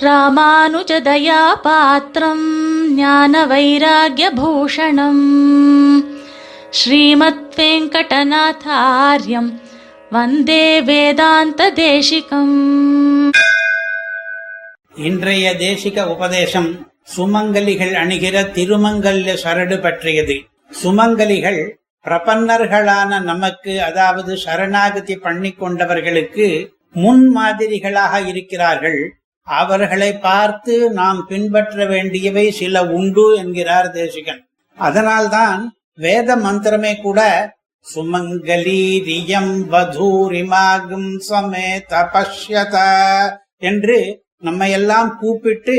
ராமானுஜதயா பாத்திரம் ஞான வைராகியபூஷணம் ஸ்ரீமத் வெங்கடநாதாரியம் வந்தே வேதாந்த தேசிகம் இன்றைய தேசிக உபதேசம் சுமங்கலிகள் அணுகிற திருமங்கல்ய சரடு பற்றியது. சுமங்கலிகள் பிரபன்னர்களான நமக்கு அதாவது சரணாகதி பண்ணி கொண்டவர்களுக்கு முன் மாதிரிகளாக இருக்கிறார்கள். அவர்களை பார்த்து நாம் பின்பற்ற வேண்டியவை சில உண்டு என்கிறார் தேசிகன். அதனால்தான் வேத மந்திரமே கூட சுமங்கலீரியம் வதூரிமாகும் சமே தபஷ்யத என்று நம்ம எல்லாம் கூப்பிட்டு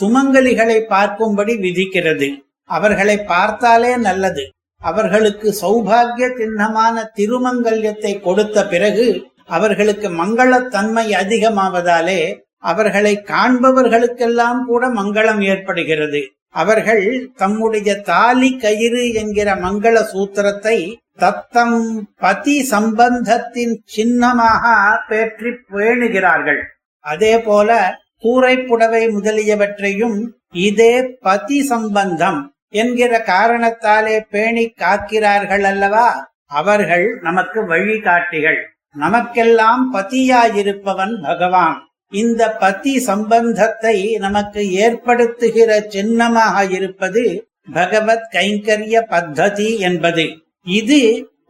சுமங்கலிகளை பார்க்கும்படி விதிக்கிறது. அவர்களை பார்த்தாலே நல்லது. அவர்களுக்கு சௌபாகிய சின்னமான திருமங்கல்யத்தை கொடுத்த பிறகு அவர்களுக்கு மங்களத்தன்மை அதிகமாவதாலே அவர்களை காண்பவர்களுக்கெல்லாம் கூட மங்களம் ஏற்படுகிறது. அவர்கள் தம்முடைய தாலி கயிறு என்கிற மங்கள சூத்திரத்தை தத்தம் பதி சம்பந்தத்தின் சின்னமாக பேற்றி பேணுகிறார்கள். அதே போல கூரை புடவை முதலியவற்றையும் இதே பதி சம்பந்தம் என்கிற காரணத்தாலே பேணி காக்கிறார்கள் அல்லவா? அவர்கள் நமக்கு வழிகாட்டிகள். நமக்கெல்லாம் பதியாயிருப்பவன் பகவான். இந்த பதி சம்பந்தத்தை நமக்கு ஏற்படுத்துகிற சின்னமாக இருப்பது பகவத் கைங்கரிய பத்ததி என்பது. இது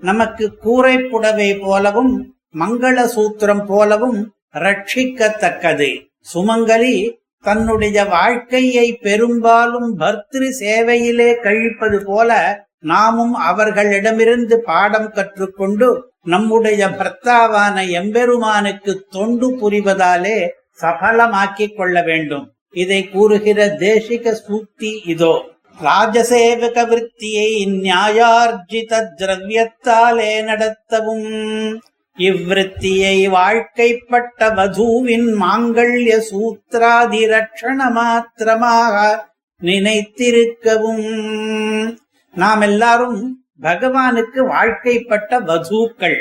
நமக்கு கூரை புடவை போலவும் மங்கள சூத்திரம் போலவும் ரட்சிக்கத்தக்கது. சுமங்கலி தன்னுடைய வாழ்க்கையை பெரும்பாலும் பர்திரு சேவையிலே கழிப்பது போல நாமும் அவர்களிடமிருந்து பாடம் கற்றுக்கொண்டு நம்முடைய பர்த்தாவான எம்பெருமானுக்கு தொண்டு புரிவதாலே சபலமாக்கிக் கொள்ள வேண்டும். இதை கூறுகிற தேசிக சூக்தி இதோ. ராஜசேவக விற்த்தியை நியாயார்ஜித திரவியத்தாலே நடத்தவும். இவ்விருத்தியை வாழ்க்கைப்பட்ட வதூவின் மாங்கல்ய சூத்ராதி ரட்சண மாத்திரமாக நினைத்திருக்கவும். நாம் எல்லாரும் பகவானுக்கு வாழ்க்கைப்பட்ட வசூக்கள்.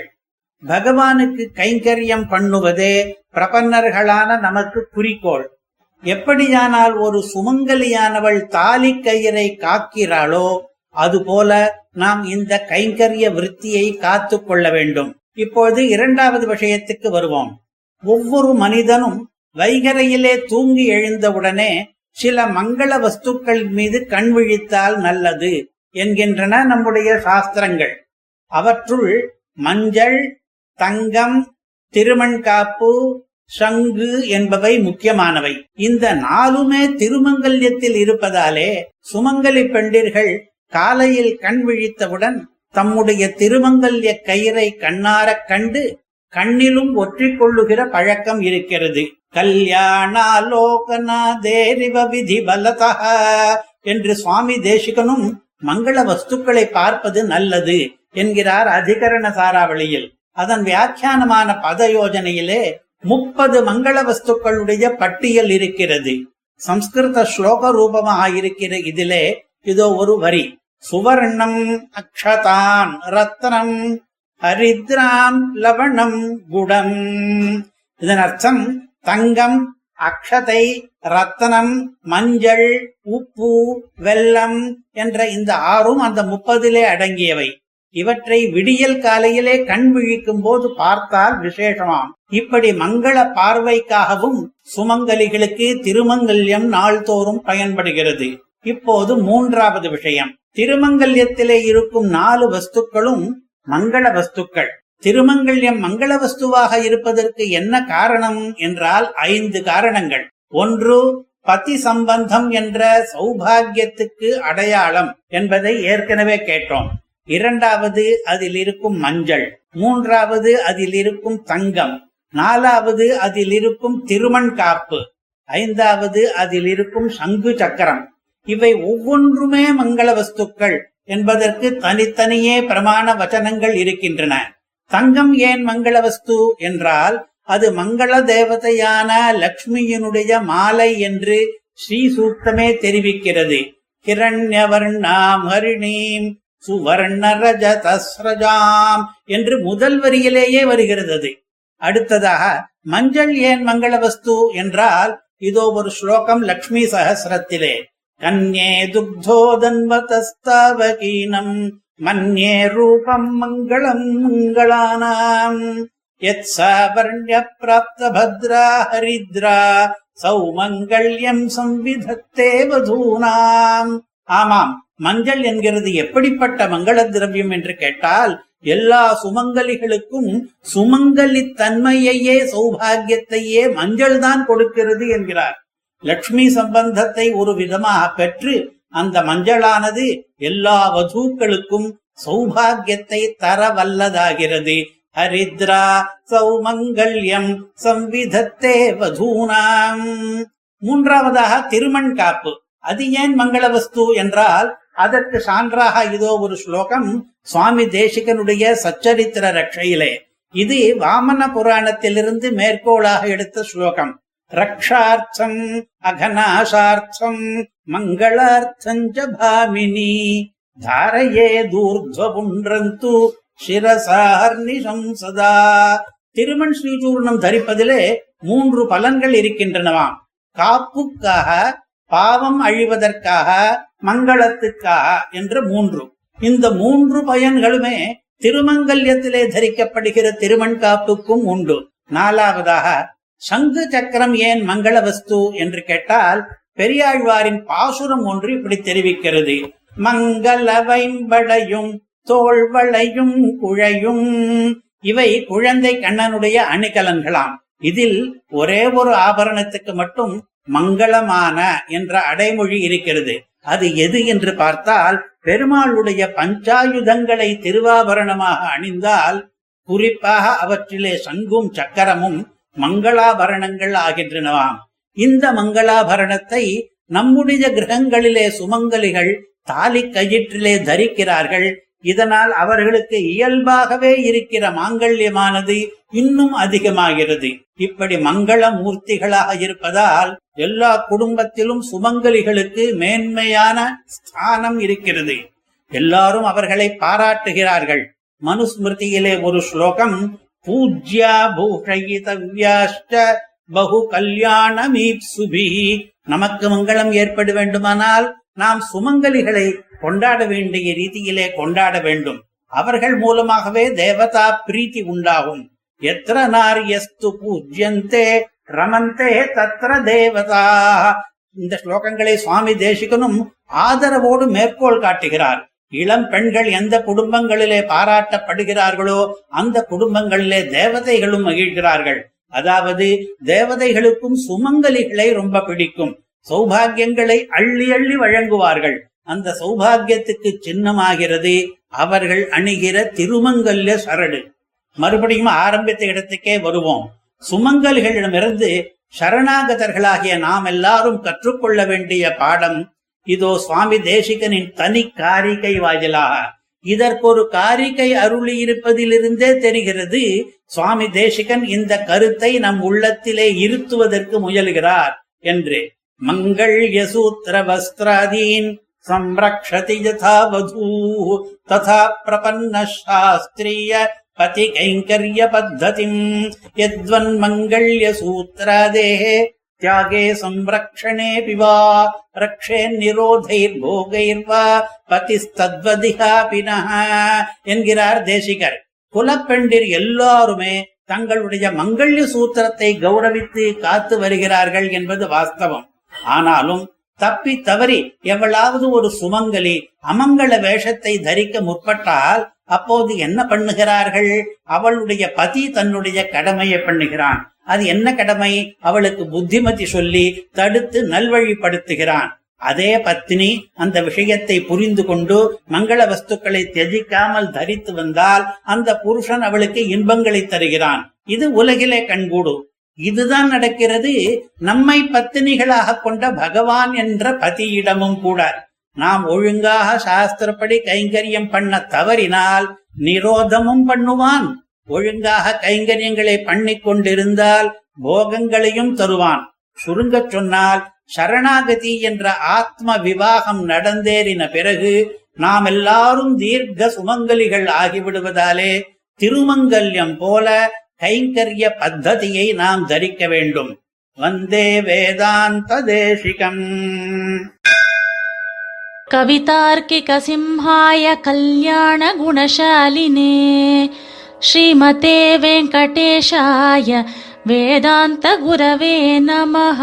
பகவானுக்கு கைங்கரியம் பண்ணுவதே பிரபன்னர்களான நமக்கு குறிக்கோள். எப்படியானால் ஒரு சுமங்கலியானவள் தாலி கயிறை காக்கிறாளோ அதுபோல நாம் இந்த கைங்கரிய விற்த்தியை காத்து கொள்ள வேண்டும். இப்பொழுது இரண்டாவது விஷயத்துக்கு வருவோம். ஒவ்வொரு மனிதனும் வைகரையிலே தூங்கி எழுந்தவுடனே சில மங்கள வஸ்துக்கள் மீது கண் விழித்தால் நல்லது. என்கின்றன நம்முடைய சாஸ்திரங்கள். அவற்றுள் மஞ்சள் தங்கம் திருமண்காப்பு சங்கு என்பவை முக்கியமானவை. இந்த நாலுமே திருமங்கல்யத்தில் இருப்பதாலே சுமங்கலி பெண்டிர்கள் காலையில் கண் விழித்தவுடன் தம்முடைய திருமங்கல்ய கயிறை கண்ணாரக் கண்டு கண்ணிலும் ஒற்றிக்கொள்ளுகிற பழக்கம் இருக்கிறது. கல்யாணாலோகநாதேரிவ விதி பலதா என்று சுவாமி தேசிகனும் மங்கள வஸ்துக்களை பார்ப்பது நல்லது என்கிறார் அதிகரண சாராவளியில். அதன் வியாக்கியானமான பத யோஜனையிலே முப்பது மங்கள வஸ்துக்களுடைய பட்டியல் இருக்கிறது. சம்ஸ்கிருத ஸ்லோக ரூபமாக இருக்கிற இதிலே இதோ ஒரு வரி. சுவர்ணம் அக்ஷதான் ரத்னம் ஹரித்ராம் லவணம் குடம். இதன் அர்த்தம் தங்கம் அக்ஷதை ரத்தனம் மஞ்சள் உப்பு வெல்லம் என்ற இந்த ஆறும் அந்த முப்பதிலே அடங்கியவை. இவற்றை விடியல் காலையிலே கண் விழிக்கும் போது பார்த்தால் விசேஷமாம். இப்படி மங்கள பார்வைக்காகவும் சுமங்கலிகளுக்கு திருமங்கல்யம் நாள்தோறும் பயன்படுகிறது. இப்போது மூன்றாவது விஷயம். திருமங்கல்யத்திலே இருக்கும் நாலு வஸ்துக்களும் மங்கள வஸ்துக்கள். திருமங்கல்யம் மங்கள வஸ்துவாக இருப்பதற்கு என்ன காரணம் என்றால் ஐந்து காரணங்கள். ஒன்று பதி சம்பந்தம் என்ற சௌபாகியத்துக்கு அடையாளம் என்பதை ஏற்கனவே கேட்டோம். இரண்டாவது அதில் இருக்கும் மஞ்சள் மூன்றாவது அதில் இருக்கும் தங்கம் நாலாவது அதில் இருக்கும் திருமண் காப்பு ஐந்தாவது அதில் இருக்கும் சங்கு சக்கரம். இவை ஒவ்வொன்றுமே மங்கள வஸ்துக்கள் என்பதற்கு தனித்தனியே பிரமாண வச்சனங்கள் இருக்கின்றன. தங்கம் ஏன் மங்கள வஸ்து என்றால் அது மங்கள தேவதையான லக்ஷ்மியினுடைய மாலை என்று ஸ்ரீ சூக்தமே தெரிவிக்கிறது. கிரண்யவர்ணாம் ஹரிணீம் சுவர்ண ரஜதஸ்ரஜாம் என்று முதல் வரியிலேயே வருகிறது அது அடுத்ததாக மஞ்சள் ஏன் மங்கள வஸ்து என்றால் இதோ ஒரு ஸ்லோகம் லக்ஷ்மி சகசிரத்திலே கன்யே துக்தோதன்வதஸ்தாவகீனம் மன்யே ரூபம் மங்களம் மங்களானாம். யத் சாவர்ணிய ஹரித்ரா சௌமங்கல்யம் சம்விதத்தே வதூனாம் ஆமாம் மஞ்சள் என்கிறது எப்படிப்பட்ட மங்கள திரவியம் என்று கேட்டால் எல்லா சுமங்கலிகளுக்கும் சுமங்கலி தன்மையையே சௌபாகியத்தையே மஞ்சள் தான் கொடுக்கிறது என்கிறார். லட்சுமி சம்பந்தத்தை ஒரு விதமாக பெற்று அந்த மஞ்சளானது எல்லா வதூக்களுக்கும் சௌபாகியத்தை தர வல்லதாகிறது. ஹரித்ரா சௌமங்கல்யம் சம்விதத்தே வதூனாம். மூன்றாவதாக திருமண் காப்பு. அது ஏன் மங்கள வஸ்து என்றால் அதற்கு சான்றாக இதோ ஒரு ஸ்லோகம் சுவாமி தேசிகனுடைய சச்சரித்திர ரட்சையிலே இது வாமன புராணத்திலிருந்து மேற்கோளாக எடுத்த ஸ்லோகம். ரக்ஷார்த்தம் அகநாசார்த்தம் மங்களார்த்தம் ச பாமினி தாரையே தூர்த்வபுன்றந்து சிரசார்னிஷம் சதா. திருமண் ஸ்ரீசூர்ணம் தரிப்பதிலே மூன்று பலன்கள் இருக்கின்றனவாம் காப்புக்காக பாவம் அழிவதற்காக மங்களத்துக்காக என்ற மூன்று. இந்த மூன்று பயன்களுமே திருமங்கல்யத்திலே தரிக்கப்படுகிற திருமண் காப்புக்கும் உண்டு. நாலாவதாக சங்கு சக்கரம் ஏன் மங்கள வஸ்து என்று கேட்டால் பெரியாழ்வாரின் பாசுரம் ஒன்று இப்படி தெரிவிக்கிறது. மங்கள வைம்படையும் தோள்வளையும் குழையும். இவை குழந்தை கண்ணனுடைய அணிகலன்களாம். இதில் ஒரே ஒரு ஆபரணத்துக்கு மட்டும் மங்களமான என்ற அடைமொழி இருக்கிறது. அது எது என்று பார்த்தால் பெருமாளுடைய பஞ்சாயுதங்களை திருவாபரணமாக அணிந்தால் குறிப்பாக அவற்றிலே சங்கும் சக்கரமும் மங்களாபரணங்கள் ஆகின்றனவாம். இந்த மங்களாபரணத்தை நம்முடைய கிரகங்களிலே சுமங்கலிகள் தாலி கயிற்றிலே தரிக்கிறார்கள். இதனால் அவர்களுக்கு இயல்பாகவே இருக்கிற மாங்கல்யமானது இன்னும் அதிகமாகிறது. இப்படி மங்கள மூர்த்திகளாக இருப்பதால் எல்லா குடும்பத்திலும் சுமங்கலிகளுக்கு மேன்மையான ஸ்தானம் இருக்கிறது. எல்லாரும் அவர்களை பாராட்டுகிறார்கள். மனுஸ்மிருதியிலே ஒரு ஸ்லோகம் பூஜ்யா பூஷயிதவ்யாஷ்ட பகு கல்யாணமீப்சுபி நமக்கு மங்களம் ஏற்பட வேண்டுமானால் நாம் சுமங்கலிகளை கொண்டாட வேண்டிய ரீதியிலே கொண்டாட வேண்டும். அவர்கள் மூலமாகவே தேவதா பிரீத்தி உண்டாகும். எத்திர நாரியஸ்து பூஜ்யந்தே ரமந்தே தத்திர தேவதா. இந்த ஸ்லோகங்களை சுவாமி தேசிகனும் ஆதரவோடு மேற்கோள் காட்டுகிறார். இளம் பெண்கள் எந்த குடும்பங்களிலே பாராட்டப்படுகிறார்களோ அந்த குடும்பங்களிலே தேவதைகளும் மகிழ்கிறார்கள். அதாவது தேவதைகளுக்கும் சுமங்கலிகளை ரொம்ப பிடிக்கும். சௌபாகியங்களை அள்ளி அள்ளி வழங்குவார்கள். அந்த சௌபாகியத்துக்கு சின்னமாகிறது அவர்கள் அணிகிற திருமங்கல்ய சரடு. மறுபடியும் ஆரம்பித்த இடத்துக்கே வருவோம். சுமங்கல்களிடமிருந்து சரணாகதர்களாகிய நாம் எல்லாரும் கற்றுக்கொள்ள வேண்டிய பாடம் இதோ சுவாமி தேசிகனின் தனி காரிகை வாயிலாக இதற்கொரு காரிகை அருளி இருப்பதிலிருந்தே தெரிகிறது சுவாமி தேசிகன் இந்த கருத்தை நம் உள்ளத்திலே இருத்துவதற்கு முயல்கிறார் என்று. மங்கள்ய சூத்திர வஸ்திராதீன் संरक्षति यथा वधू तथा प्रपन्न शास्त्रीय पति कैङ्कर्य पद्धतिम् यद्वन्मङ्गल्य सूत्रादेः त्यागे संरक्षणेऽपि वा रक्षेन्निरोधैर्भोगैर्वा பதிஸ்தத்வதிகாபினः என்கிறார் தேசிகர் குலப்பெண்டிர் எல்லாருமே தங்களுடைய மங்கள்ய சூத்திரத்தை கௌரவித்து காத்து வருகிறார்கள் என்பது வாஸ்தவம் ஆனாலும் தப்பி தவறி எவளாவது ஒரு சுமங்கலி அமங்கல வேஷத்தை தரிக்க முற்பட்டால் அப்போது என்ன பண்ணுகிறார்கள்? அவளுடைய பதி தன்னுடைய கடமையை பண்ணுகிறான். அது என்ன கடமை? அவளுக்கு புத்திமதி சொல்லி தடுத்து நல்வழிப்படுத்துகிறான். அதே பத்தினி அந்த விஷயத்தை புரிந்து கொண்டு மங்கள வஸ்துக்களை தியஜிக்காமல் தரித்து வந்தால் அந்த புருஷன் அவளுக்கு இன்பங்களை தருகிறான். இது உலகிலே கண்கூடு இதுதான் நடக்கிறது. நம்மை பத்தினிகளாக கொண்ட பகவான் என்ற பதியிடமும் கூட. நாம் ஒழுங்காக சாஸ்திரப்படி கைங்கரியம் பண்ண தவறினால் நிரோதமும் பண்ணுவான். ஒழுங்காக கைங்கரியங்களை பண்ணி கொண்டிருந்தால் போகங்களையும் தருவான். சுருங்கச் சொன்னால் சரணாகதி என்ற ஆத்ம விவாகம் நடந்தேறின பிறகு நாம் எல்லாரும் தீர்க்க சுமங்கலிகள் ஆகிவிடுவதாலே திருமங்கல்யம் போல கைங்கரிய பத்ததியை நாம் தரிக்க வேண்டும் वन्दे वेदान्तदेशिकम् कवितार्किकसिंहाय कल्याणगुणशालिने श्रीमते वेङ्कटेशाय वेदान्तगुरवे नमः